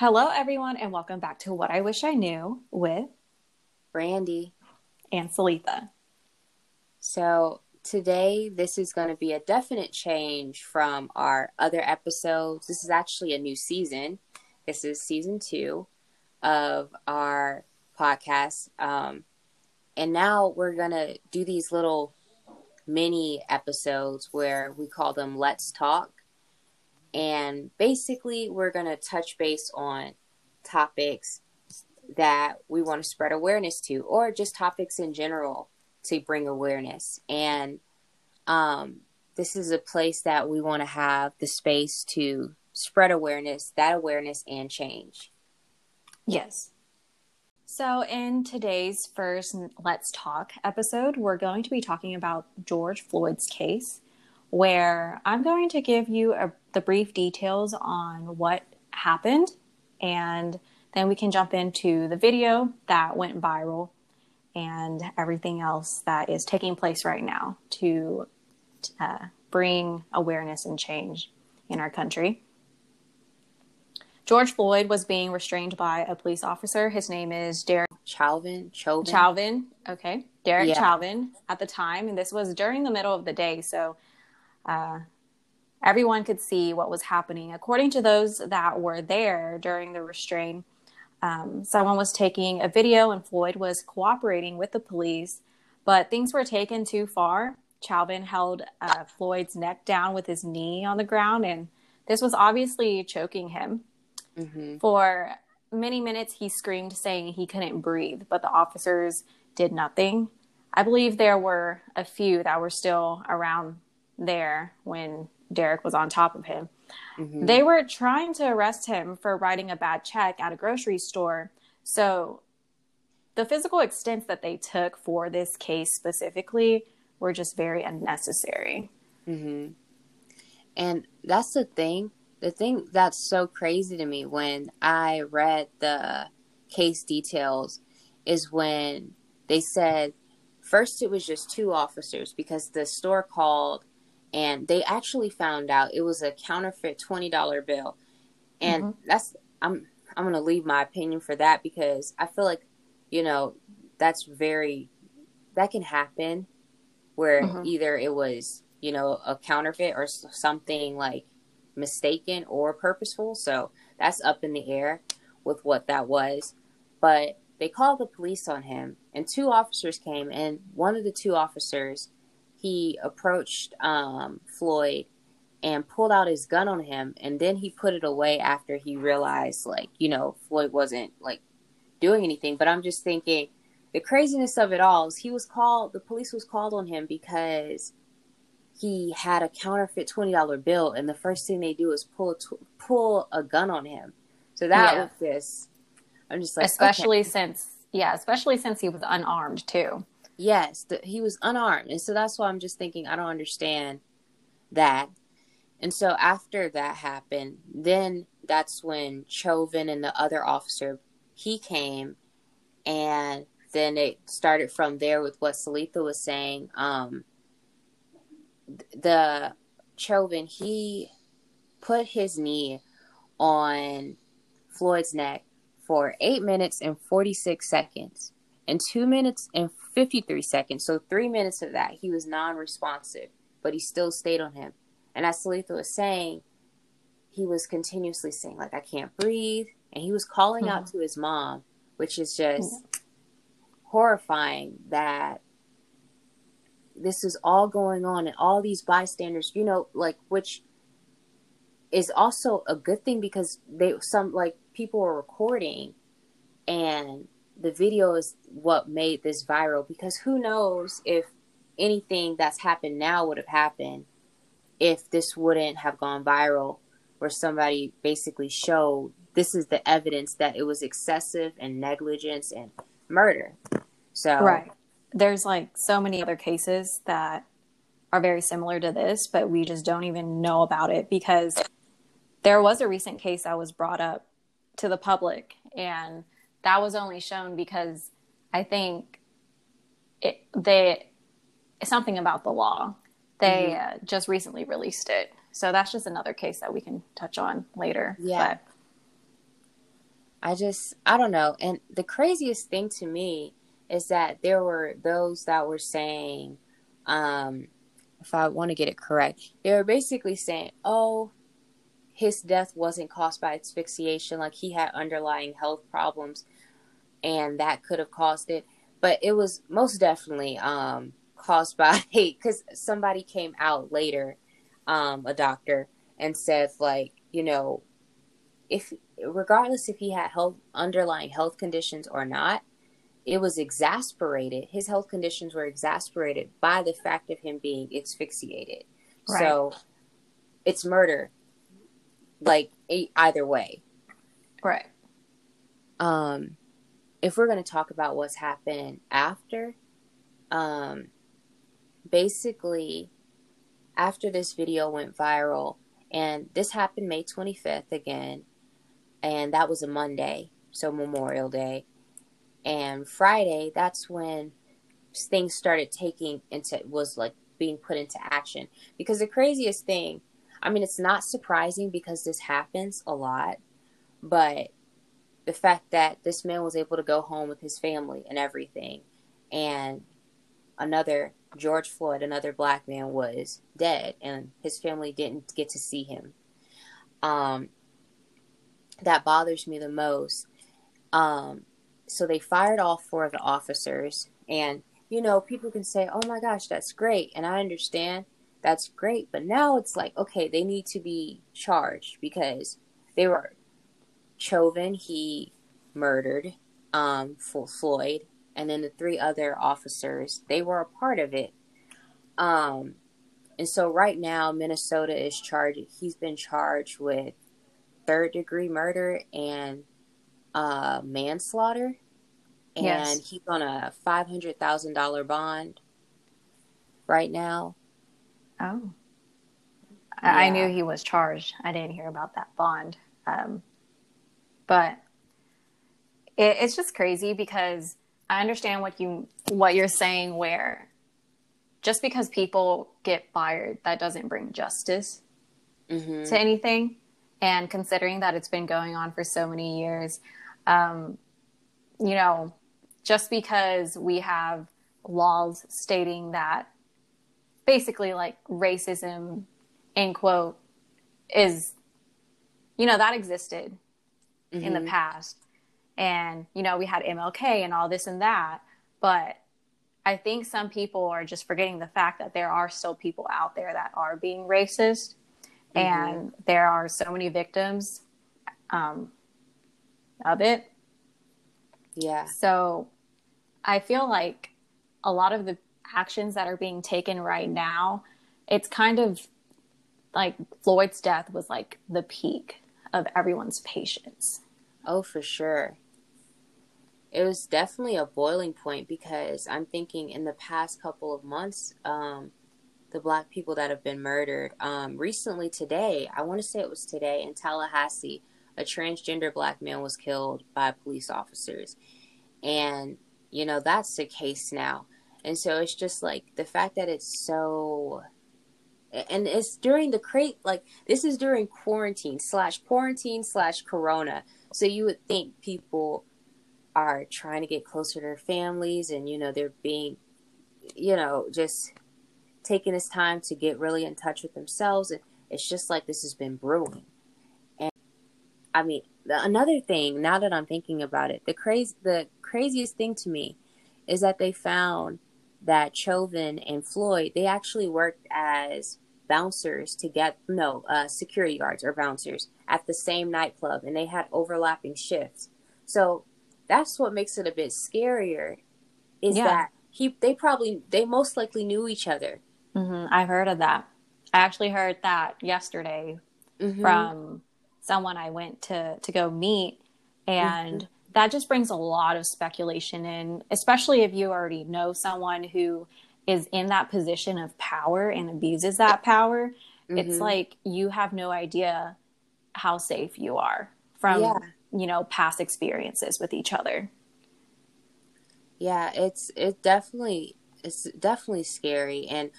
Hello, everyone, and welcome back to What I Wish I Knew with Brandy. and Salitha. So, today this is going to be a definite change from our other episodes. This is actually a new season. This is season two of our podcast. Um, and now we're going to do these little mini episodes where we call them Let's Talk. And basically, we're going to touch base on topics that we want to spread awareness to, or just topics in general to bring awareness. And um, this is a place that we want to have the space to spread awareness, that awareness, and change. Yes. So, in today's first Let's Talk episode, we're going to be talking about George Floyd's case, where I'm going to give you a, the brief details on what happened, and then we can jump into the video that went viral and everything else that is taking place right now to uh, bring awareness and change in our country. George Floyd was being restrained by a police officer. His name is Derek Chauvin, Chauvin, Chauvin. Okay. Derek Yeah. Chauvin at the time. And this was during the middle of the day. So uh, everyone could see what was happening. According to those that were there during the restraint, um, someone was taking a video and Floyd was cooperating with the police, but things were taken too far. Chauvin held uh, Floyd's neck down with his knee on the ground, and this was obviously choking him. hmm For many minutes, he screamed, saying he couldn't breathe, but the officers did nothing. I believe there were a few that were still around there when Derek was on top of him. hmm They were trying to arrest him for writing a bad check at a grocery store. So the physical extents that they took for this case specifically were just very unnecessary. hmm And that's the thing. The thing that's so crazy to me when I read the case details is when they said first it was just two officers because the store called and they actually found out it was a counterfeit $20 bill. And Mhm. that's I'm I'm to leave my opinion for that because I feel like you know that's very that can happen where Mhm. either it was you know a counterfeit or something like mistaken or purposeful so that's up in the air with what that was but they called the police on him and two officers came and one of the two officers he approached um, floyd and pulled out his gun on him and then he put it away after he realized like you know floyd wasn't like doing anything but i'm just thinking the craziness of it all is he was called the police was called on him because he had a counterfeit $20 bill and the first thing they do is pull a tw- pull a gun on him so that Yeah. was just i'm just like especially okay. since yeah, especially since he was unarmed too. Yes the, he was unarmed. And so that's why i'm just thinking i don't understand that. And so after that happened then that's when chauvin and the other officer he came and then it started from there with what Salitha was saying. Um, the Chauvin, he put his knee on Floyd's neck for eight minutes and 46 seconds and two minutes and 53 seconds. So, three minutes of that, he was non responsive, but he still stayed on him. And as Salitha was saying, he was continuously saying, like, I can't breathe. And he was calling out mm-hmm. to his mom, which is just horrifying that this is all going on and all these bystanders, you know, like, which is also a good thing because they, some, like, people were recording and the video is what made this viral because who knows if anything that's happened now would have happened if this wouldn't have gone viral where somebody basically showed this is the evidence that it was excessive and negligence and murder so Right. There's like so many other cases that are very similar to this, but we just don't even know about it because there was a recent case that was brought up to the public and that was only shown because I think it they something about the law. They uh, just recently released it. So that's just another case that we can touch on later. Yeah. I just, I don't know. And the craziest thing to me is that there were those that were saying, um, if I want to get it correct, they were basically saying, oh, his death wasn't caused by asphyxiation, like he had underlying health problems and that could have caused it. But it was most definitely um, caused by because somebody came out later, um, a doctor, and said, like, you know, if regardless if he had health underlying health conditions or not, it was exasperated. His health conditions were exasperated by the fact of him being asphyxiated. Right. So it's murder, like either way. Right. Um, if we're going to talk about what's happened after, um, basically, after this video went viral, and this happened May 25th again, and that was a Monday, so Memorial Day. And Friday, that's when things started taking into was like being put into action. Because the craziest thing, I mean, it's not surprising because this happens a lot, but the fact that this man was able to go home with his family and everything, and another George Floyd, another black man, was dead, and his family didn't get to see him. Um, that bothers me the most. Um, so they fired all four of the officers, and you know, people can say, "Oh my gosh, that's great," and I understand that's great, but now it's like, okay, they need to be charged because they were Chauvin, he murdered um, Floyd, and then the three other officers, they were a part of it. Um, and so right now, Minnesota is charged. He's been charged with third degree murder and uh, manslaughter, and yes. he's on a five hundred thousand dollar bond right now. Oh, yeah. I knew he was charged. I didn't hear about that bond. Um, but it, it's just crazy because I understand what you what you're saying. Where just because people get fired, that doesn't bring justice mm-hmm. to anything. And considering that it's been going on for so many years, um, you know, just because we have laws stating that basically like racism, in quote, is, you know, that existed mm-hmm. in the mm-hmm. past. And, you know, we had MLK and all this and that. But I think some people are just forgetting the fact that there are still people out there that are being racist. Mm-hmm. And there are so many victims um, of it. Yeah. So I feel like a lot of the actions that are being taken right now, it's kind of like Floyd's death was like the peak of everyone's patience. Oh, for sure. It was definitely a boiling point because I'm thinking in the past couple of months, um, the black people that have been murdered. Um, recently, today, I want to say it was today in Tallahassee, a transgender black man was killed by police officers. And, you know, that's the case now. And so it's just like the fact that it's so and it's during the crate like this is during quarantine slash quarantine slash corona. So you would think people are trying to get closer to their families and you know they're being you know just taking this time to get really in touch with themselves. And it's just like this has been brewing. And i mean another thing now that i'm thinking about it the crazy the craziest thing to me is that they found that Chauvin and Floyd, they actually worked as bouncers to get no uh, security guards or bouncers at the same nightclub, and they had overlapping shifts. So that's what makes it a bit scarier. Is yeah. that he? They probably they most likely knew each other. Mm-hmm. I've heard of that. I actually heard that yesterday mm-hmm. from someone I went to to go meet, and. Mm-hmm that just brings a lot of speculation in, especially if you already know someone who is in that position of power and abuses that power. Mm-hmm. It's like you have no idea how safe you are from, yeah. you know, past experiences with each other. Yeah, it's it definitely it's definitely scary and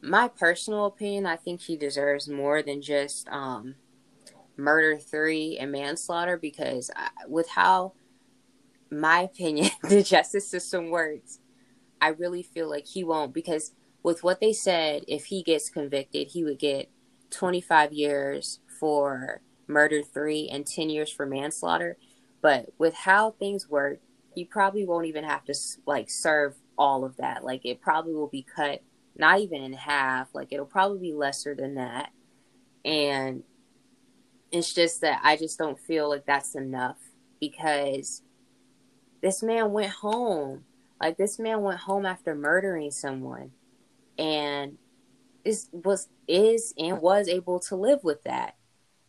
my personal opinion, I think he deserves more than just um murder three and manslaughter because I, with how my opinion the justice system works i really feel like he won't because with what they said if he gets convicted he would get 25 years for murder three and 10 years for manslaughter. But with how things work he probably won't even have to like serve all of that. Like it probably will be cut not even in half like it'll probably be lesser than that. And it's just that I just don't feel like that's enough because this man went home. Like this man went home after murdering someone and is was is and was able to live with that.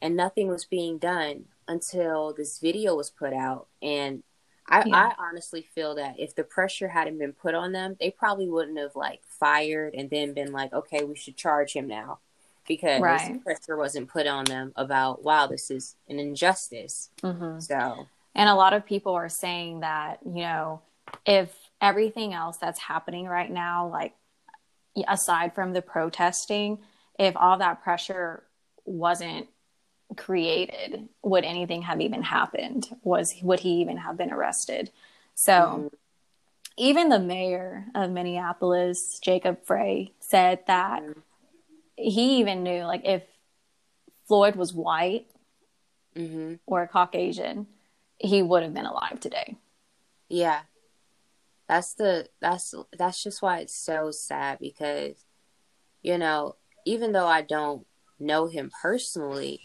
And nothing was being done until this video was put out and I, yeah. I honestly feel that if the pressure hadn't been put on them, they probably wouldn't have like fired and then been like, okay, we should charge him now because right. pressure wasn't put on them about wow this is an injustice mm-hmm. so and a lot of people are saying that you know if everything else that's happening right now like aside from the protesting if all that pressure wasn't created would anything have even happened was would he even have been arrested so mm-hmm. even the mayor of minneapolis jacob frey said that mm-hmm he even knew like if Floyd was white mm-hmm. or Caucasian, he would have been alive today. Yeah, that's the that's that's just why it's so sad because you know even though I don't know him personally,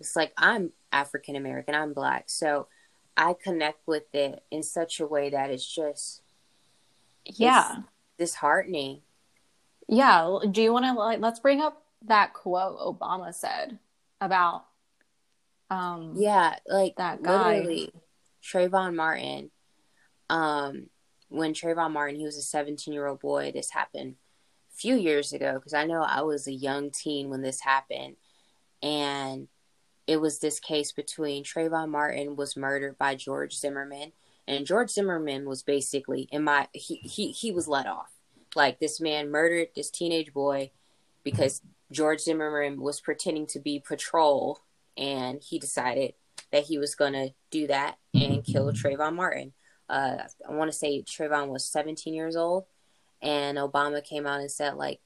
it's like I'm African American, I'm black, so I connect with it in such a way that it's just yeah disheartening yeah. Do you want to like let's bring up that quote Obama said about um yeah, like that guy. literally Trayvon Martin um when Trayvon Martin he was a 17-year-old boy this happened a few years ago because I know I was a young teen when this happened. And it was this case between Trayvon Martin was murdered by George Zimmerman and George Zimmerman was basically in my he he he was let off. Like this man murdered this teenage boy because George Zimmerman was pretending to be patrol and he decided that he was going to do that and kill Trayvon Martin. Uh, I want to say Trayvon was 17 years old and Obama came out and said like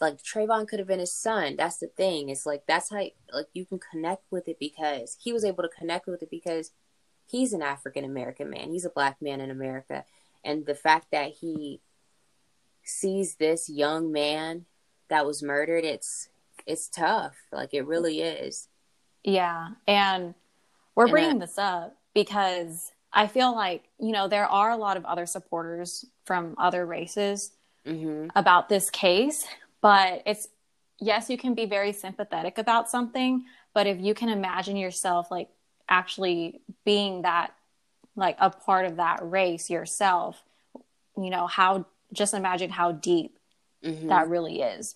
like Trayvon could have been his son. That's the thing. It's like that's how like you can connect with it because he was able to connect with it because he's an African American man. He's a black man in America. And the fact that he sees this young man that was murdered, it's it's tough. Like it really is. Yeah, and we're bringing this up because I feel like you know there are a lot of other supporters from other races mm-hmm. about this case, but it's yes, you can be very sympathetic about something, but if you can imagine yourself like actually being that like a part of that race yourself, you know how just imagine how deep mm-hmm. that really is.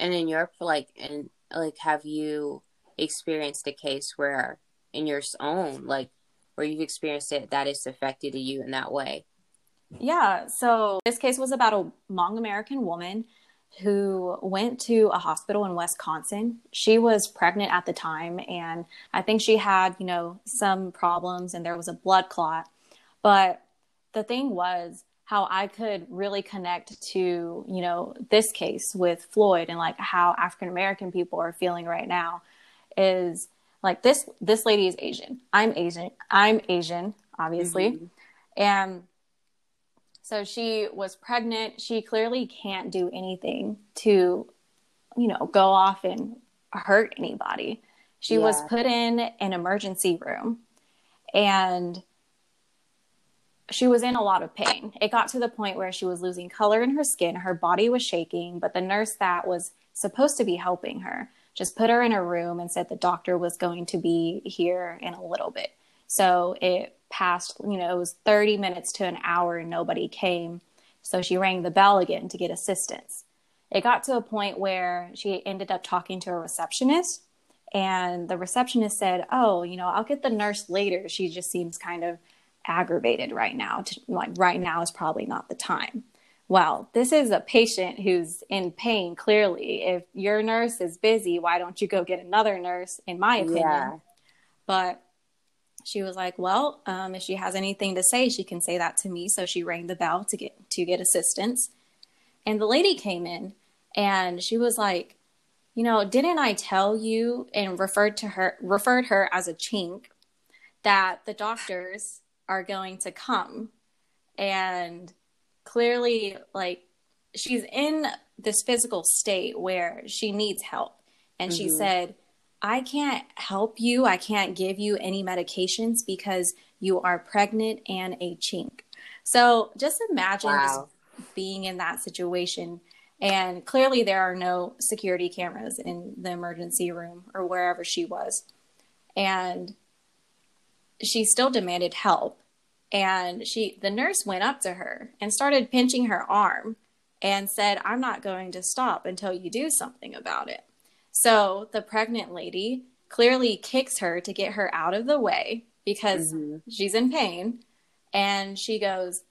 And in your like, and like, have you experienced a case where in your own like where you've experienced it that it's affected you in that way? Yeah. So this case was about a Hmong American woman who went to a hospital in Wisconsin. She was pregnant at the time, and I think she had, you know, some problems and there was a blood clot. But the thing was, how I could really connect to, you know, this case with Floyd and like how African American people are feeling right now is like this this lady is Asian. I'm Asian. I'm Asian, obviously. Mm-hmm. And so she was pregnant. She clearly can't do anything to, you know, go off and hurt anybody. She yeah. was put in an emergency room and she was in a lot of pain. It got to the point where she was losing color in her skin, her body was shaking, but the nurse that was supposed to be helping her just put her in a room and said the doctor was going to be here in a little bit. So it passed, you know, it was 30 minutes to an hour and nobody came. So she rang the bell again to get assistance. It got to a point where she ended up talking to a receptionist and the receptionist said, "Oh, you know, I'll get the nurse later. She just seems kind of aggravated right now. To, like right now is probably not the time. well, this is a patient who's in pain, clearly. If your nurse is busy, why don't you go get another nurse, in my opinion? Yeah. But she was like, well, um, if she has anything to say, she can say that to me. So she rang the bell to get to get assistance. And the lady came in and she was like, you know, didn't I tell you and referred to her referred her as a chink that the doctors are going to come. And clearly like she's in this physical state where she needs help. And mm-hmm. she said i can't help you. I can't give you any medications because you are pregnant and a chink. So just imagine wow. just being in that situation. And clearly there are no security cameras in the emergency room or wherever she was. And she still demanded help. And she the nurse went up to her and started pinching her arm and said i'm not going to stop until you do something about it. So the pregnant lady clearly kicks her to get her out of the way because mm-hmm. she's in pain. And she goes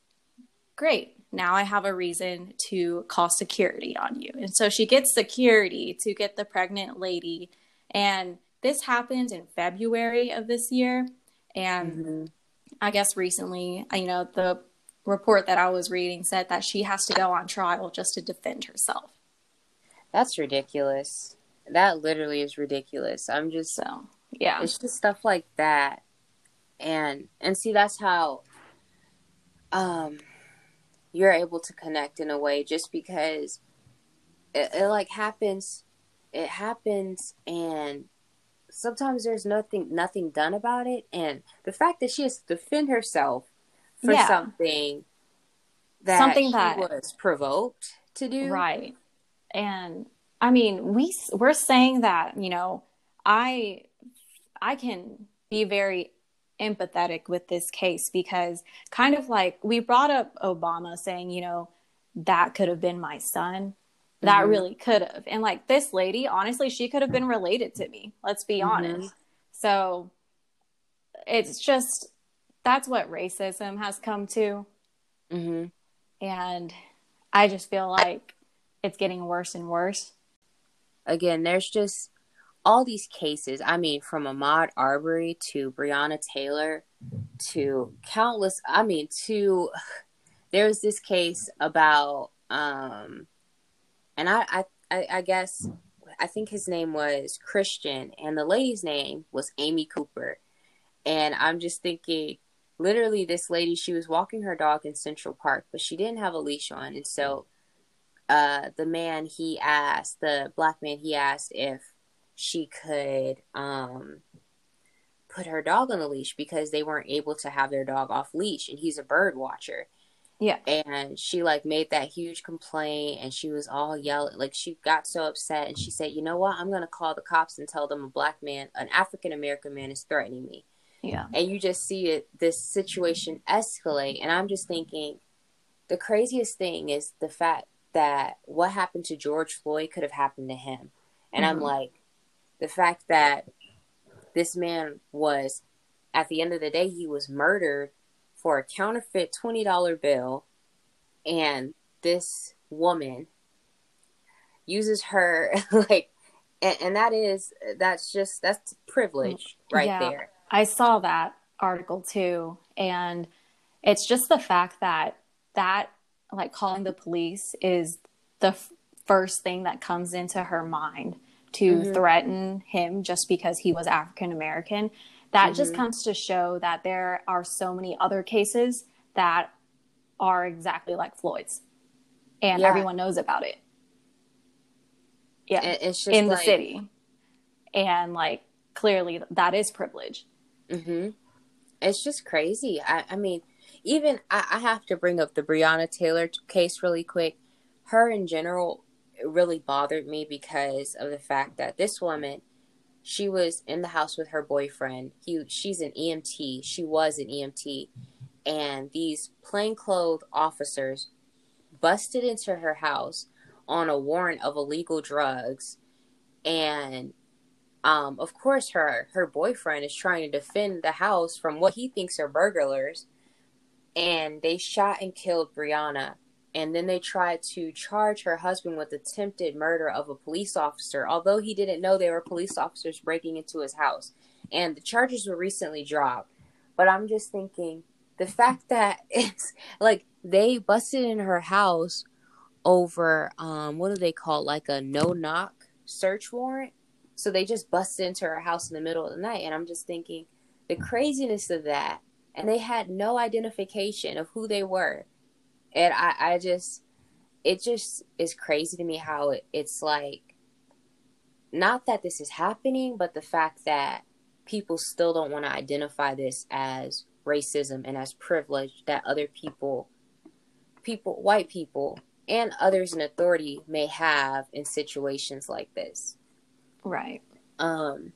great. Now i have a reason to call security on you. And so she gets security to get the pregnant lady. And this happened in february of this year and mm-hmm. I guess recently, you know, the report that I was reading said that she has to go on trial just to defend herself. That's ridiculous. That literally is ridiculous. I'm just so yeah. It's just stuff like that. And and see that's how um you're able to connect in a way just because it, it like happens it happens and sometimes there's nothing nothing done about it. And the fact that she has to defend herself for yeah. something that something that was provoked to do. Right. And i mean we we're saying that you know i i can be very empathetic with this case because kind of like we brought up obama saying you know that could have been my son that mm-hmm. really could have. And like this lady, honestly, she could have been related to me. Let's be mm-hmm. honest. So it's just that's what racism has come to. Mm-hmm. And I just feel like it's getting worse and worse. Again, there's just all these cases. I mean, from Ahmaud Arbery to Breonna Taylor to countless, I mean, to there's this case about um and I, I, I guess I think his name was Christian, and the lady's name was Amy Cooper. And I'm just thinking, literally, this lady, she was walking her dog in Central Park, but she didn't have a leash on. And so uh, the man, he asked, the black man, he asked if she could um, put her dog on the leash because they weren't able to have their dog off leash. And he's a bird watcher. Yeah. And she like made that huge complaint and she was all yelling like she got so upset and she said, "You know what? I'm going to call the cops and tell them a black man, an African American man is threatening me." Yeah. And you just see it this situation escalate and I'm just thinking the craziest thing is the fact that what happened to George Floyd could have happened to him. And mm-hmm. I'm like the fact that this man was at the end of the day he was murdered for a counterfeit $20 bill and this woman uses her like and, and, that is that's just that's privilege right yeah, there. I saw that article too and it's just the fact that that like calling the police is the f- first thing that comes into her mind to mm-hmm. threaten him just because he was african american that mm-hmm. just comes to show that there are so many other cases that are exactly like Floyd's, and yeah. everyone knows about it. Yeah, it's in like... the city, and like clearly that is privilege. Mm-hmm. It's just crazy. I, I mean, even I, I have to bring up the Breonna Taylor case really quick. Her in general really bothered me because of the fact that this woman she was in the house with her boyfriend. He she's an EMT. She was an EMT. And these plainclothes officers busted into her house on a warrant of illegal drugs. And um, of course her her boyfriend is trying to defend the house from what he thinks are burglars. And they shot and killed Breonna and then they tried to charge her husband with attempted murder of a police officer, although he didn't know they were police officers breaking into his house. And the charges were recently dropped. But I'm just thinking the fact that it's like they busted in her house over um what do they call like a no knock search warrant. So they just busted into her house in the middle of the night and I'm just thinking the craziness of that and they had no identification of who they were. And I I just it just is crazy to me how it, it's like not that this is happening, but the fact that people still don't want to identify this as racism and as privilege that other people people white people and others in authority may have in situations like this. Right. Um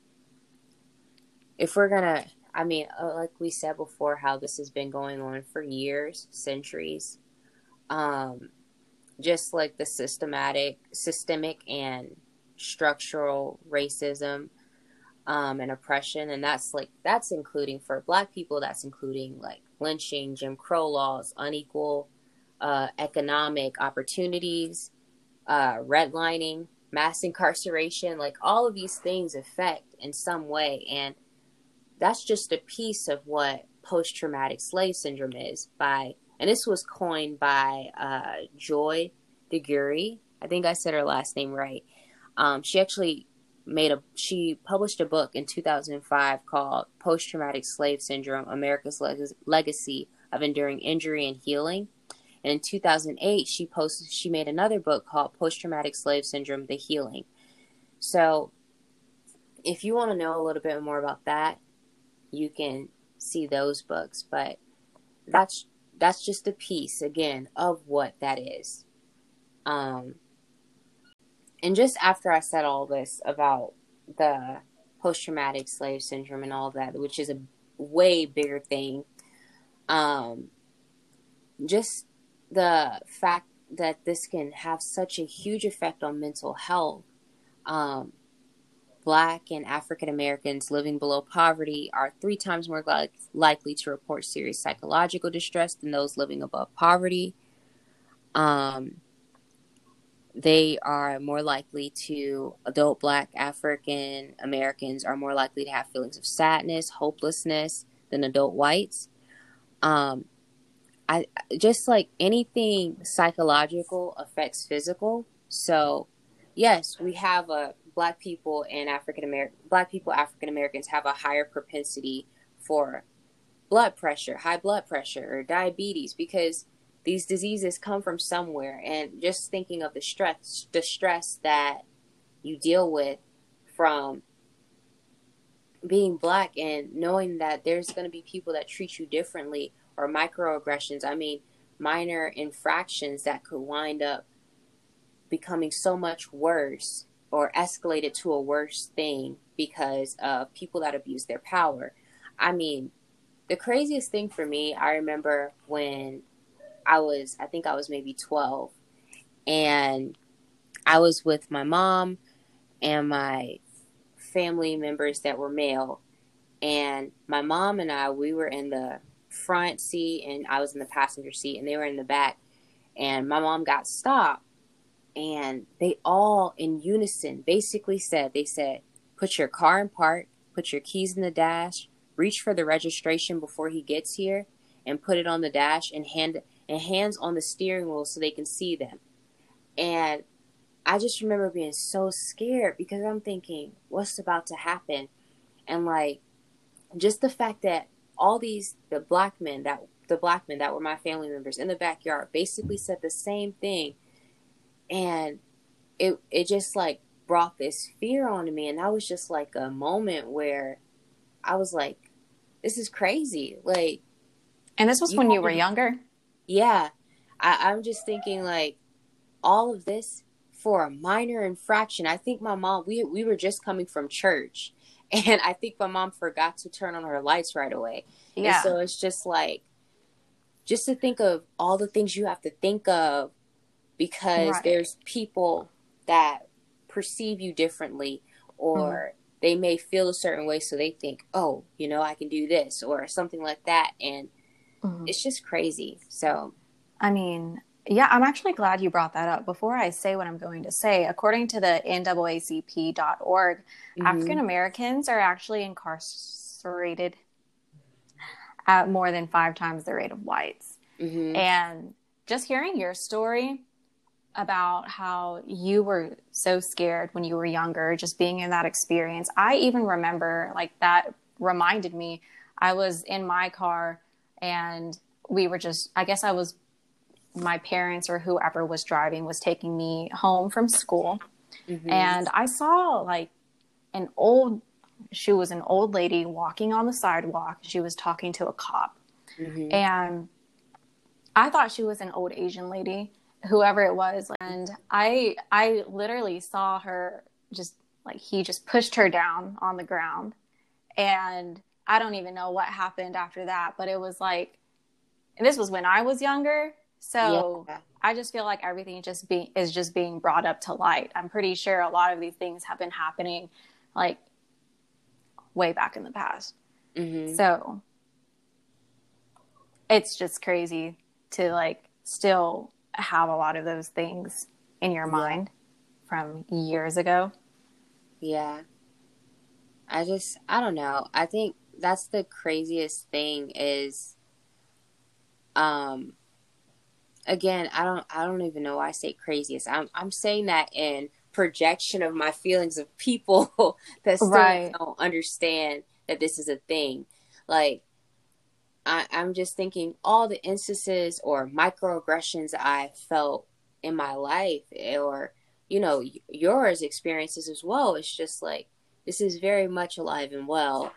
if we're gonna i mean uh, like we said before how this has been going on for years centuries um just like the systematic systemic and structural racism um, and oppression, and that's like that's including for Black people. That's including like lynching, Jim Crow laws, unequal uh, economic opportunities, uh, redlining, mass incarceration. Like all of these things affect in some way, and that's just a piece of what post traumatic slave syndrome is. By and this was coined by uh, Joy DeGruy. I think I said her last name right. Um, she actually made a she published a book in 2005 called Post Traumatic Slave Syndrome: America's Leg- Legacy of Enduring Injury and Healing. And in 2008, she posted she made another book called Post Traumatic Slave Syndrome: The Healing. So, if you want to know a little bit more about that, you can see those books. But that's that's just a piece again of what that is. Um, and just after I said all this about the post traumatic slave syndrome and all that, which is a way bigger thing, um, just the fact that this can have such a huge effect on mental health. Um, Black and African Americans living below poverty are three times more li- likely to report serious psychological distress than those living above poverty. Um, they are more likely to adult black african americans are more likely to have feelings of sadness hopelessness than adult whites um i just like anything psychological affects physical so yes we have a black people and african american black people african americans have a higher propensity for blood pressure high blood pressure or diabetes because these diseases come from somewhere. And just thinking of the stress the stress that you deal with from being black and knowing that there's going to be people that treat you differently or microaggressions i mean minor infractions that could wind up becoming so much worse or escalated to a worse thing because of people that abuse their power i mean the craziest thing for me i remember when I was, I think I was maybe 12. And I was with my mom and my family members that were male. And my mom and I, we were in the front seat and I was in the passenger seat and they were in the back. And my mom got stopped. And they all in unison basically said, they said, put your car in park, put your keys in the dash, reach for the registration before he gets here, and put it on the dash and hand and hands on the steering wheel so they can see them. And I just remember being so scared because I'm thinking, what's about to happen? And like, just the fact that all these, the black men that, the black men that were my family members in the backyard basically said the same thing. And it, it just like brought this fear onto me. And that was just like a moment where I was like, this is crazy. Like, and this was you when you were younger? Yeah. I, I'm just thinking like all of this for a minor infraction. I think my mom we we were just coming from church and I think my mom forgot to turn on her lights right away. Yeah. And so it's just like just to think of all the things you have to think of because right. there's people that perceive you differently or mm-hmm. they may feel a certain way so they think, "Oh, you know, I can do this" or something like that and mm-hmm. it's just crazy. So, I mean, Yeah, I'm actually glad you brought that up. Before I say what I'm going to say, according to the NAACP.org, mm-hmm. African Americans are actually incarcerated at more than five times the rate of whites. Mm-hmm. And just hearing your story about how you were so scared when you were younger, just being in that experience, I even remember like that reminded me I was in my car and we were just, I guess I was my parents or whoever was driving was taking me home from school. Mm-hmm. and i saw like an old she was an old lady walking on the sidewalk. She was talking to a cop. Mm-hmm. and i thought she was an old asian lady whoever it was and i i literally saw her just like he just pushed her down on the ground and i don't even know what happened after that but it was like this was when i was younger so yeah. I just feel like everything just be is just being brought up to light. I'm pretty sure a lot of these things have been happening like way back in the past. Mm-hmm. So it's just crazy to like still have a lot of those things in your mind yeah. from years ago. Yeah. I just I don't know. I think that's the craziest thing is um again, I don't I don't even know why I say craziest. I'm I'm saying that in projection of my feelings of people that still right. don't understand that this is a thing. Like I, I'm just thinking all the instances or microaggressions I felt in my life or you know yours experiences as well it's just like this is very much alive and well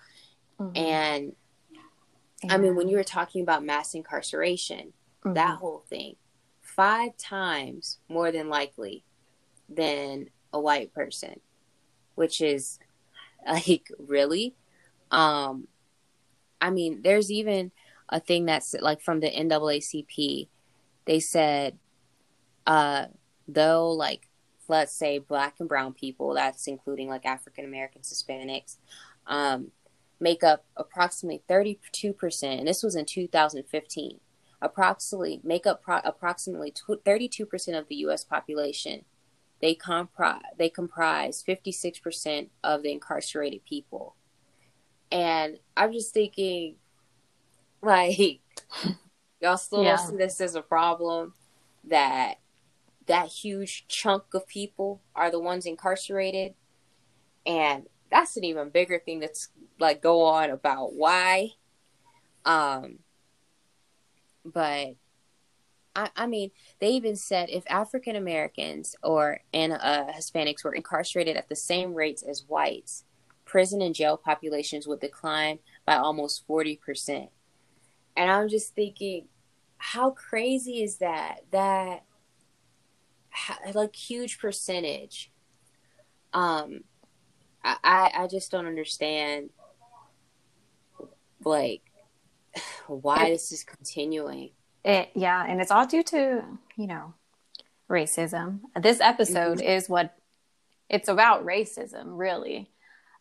mm-hmm. and yeah. i mean when you were talking about mass incarceration mm-hmm. that whole thing five times more than likely than a white person, which is like really. Um, I mean, there's even a thing that's like from the NAACP. They said, uh, though, like, let's say black and brown people, that's including like African Americans, Hispanics, um, make up approximately 32%. And this was in 2015 approximately make up pro- approximately 32% of the US population. They comprise they comprise 56% of the incarcerated people. And I'm just thinking like y'all still yeah. see this as a problem that that huge chunk of people are the ones incarcerated and that's an even bigger thing that's like go on about why um but I, I mean, they even said if African Americans or and uh, Hispanics were incarcerated at the same rates as whites, prison and jail populations would decline by almost forty percent. And I'm just thinking, how crazy is that? That like huge percentage. Um, I I just don't understand. Like why it, this is continuing. It, yeah, and it's all due to, you know, racism. This episode mm-hmm. is what it's about racism, really.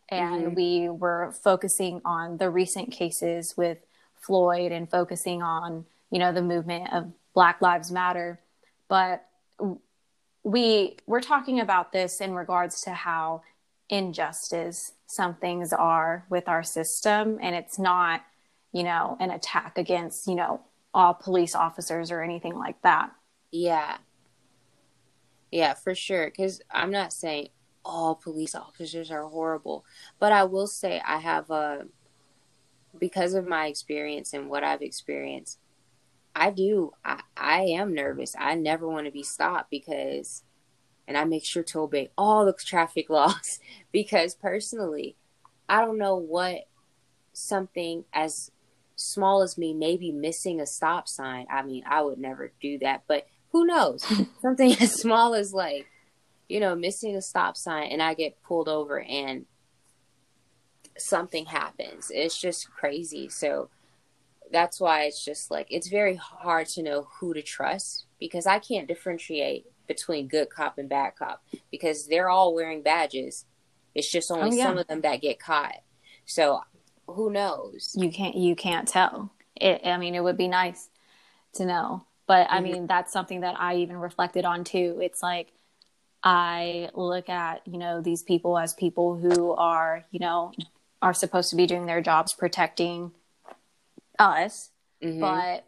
And mm-hmm. we were focusing on the recent cases with Floyd and focusing on, you know, the movement of Black Lives Matter. But we we're talking about this in regards to how injustice some things are with our system and it's not you know, an attack against, you know, all police officers or anything like that. Yeah. Yeah, for sure. Because I'm not saying all police officers are horrible, but I will say I have a, because of my experience and what I've experienced, I do, I, I am nervous. I never want to be stopped because, and I make sure to obey all the traffic laws because personally, I don't know what something as small as me maybe missing a stop sign. I mean, I would never do that, but who knows? Something as small as like, you know, missing a stop sign and I get pulled over and something happens. It's just crazy. So that's why it's just like it's very hard to know who to trust because I can't differentiate between good cop and bad cop because they're all wearing badges. It's just only oh, yeah. some of them that get caught. So who knows? You can't you can't tell. It, I mean, it would be nice to know. But I mm-hmm. mean, that's something that I even reflected on too. It's like I look at, you know, these people as people who are, you know, are supposed to be doing their jobs protecting us. Mm-hmm. But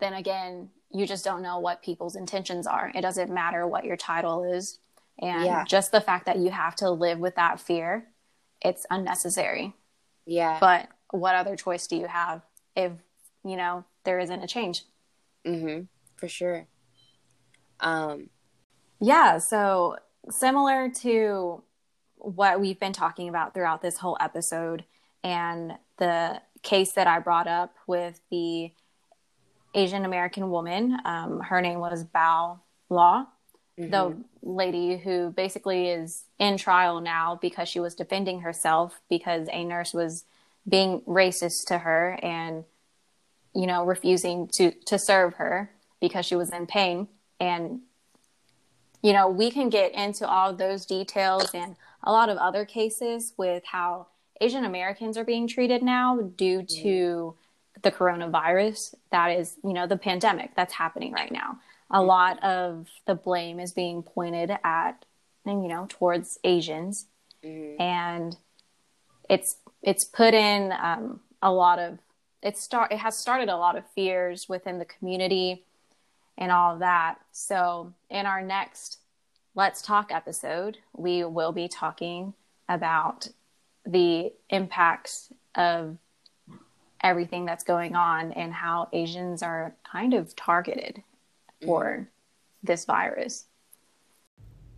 then again, you just don't know what people's intentions are. It doesn't matter what your title is. And yeah. just the fact that you have to live with that fear, it's unnecessary. Yeah. But what other choice do you have if, you know, there isn't a change? Mm-hmm. For sure. Um yeah, so similar to what we've been talking about throughout this whole episode and the case that I brought up with the Asian American woman, um, her name was Bao Law, mm-hmm. the lady who basically is in trial now because she was defending herself because a nurse was being racist to her and you know refusing to to serve her because she was in pain and you know we can get into all those details and a lot of other cases with how asian americans are being treated now due to the coronavirus that is you know the pandemic that's happening right now. A lot of the blame is being pointed at and you know towards asians. Mm-hmm. and it's it's put in um, a lot of it start it has started a lot of fears within the community and all of that. So in our next Let's Talk episode, we will be talking about the impacts of everything that's going on and how Asians are kind of targeted for mm-hmm. this virus.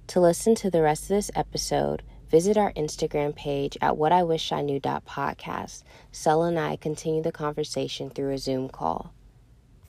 To listen to the rest of this episode, visit our Instagram page at what I wish I knew podcast. Sel and I continue the conversation through a Zoom call.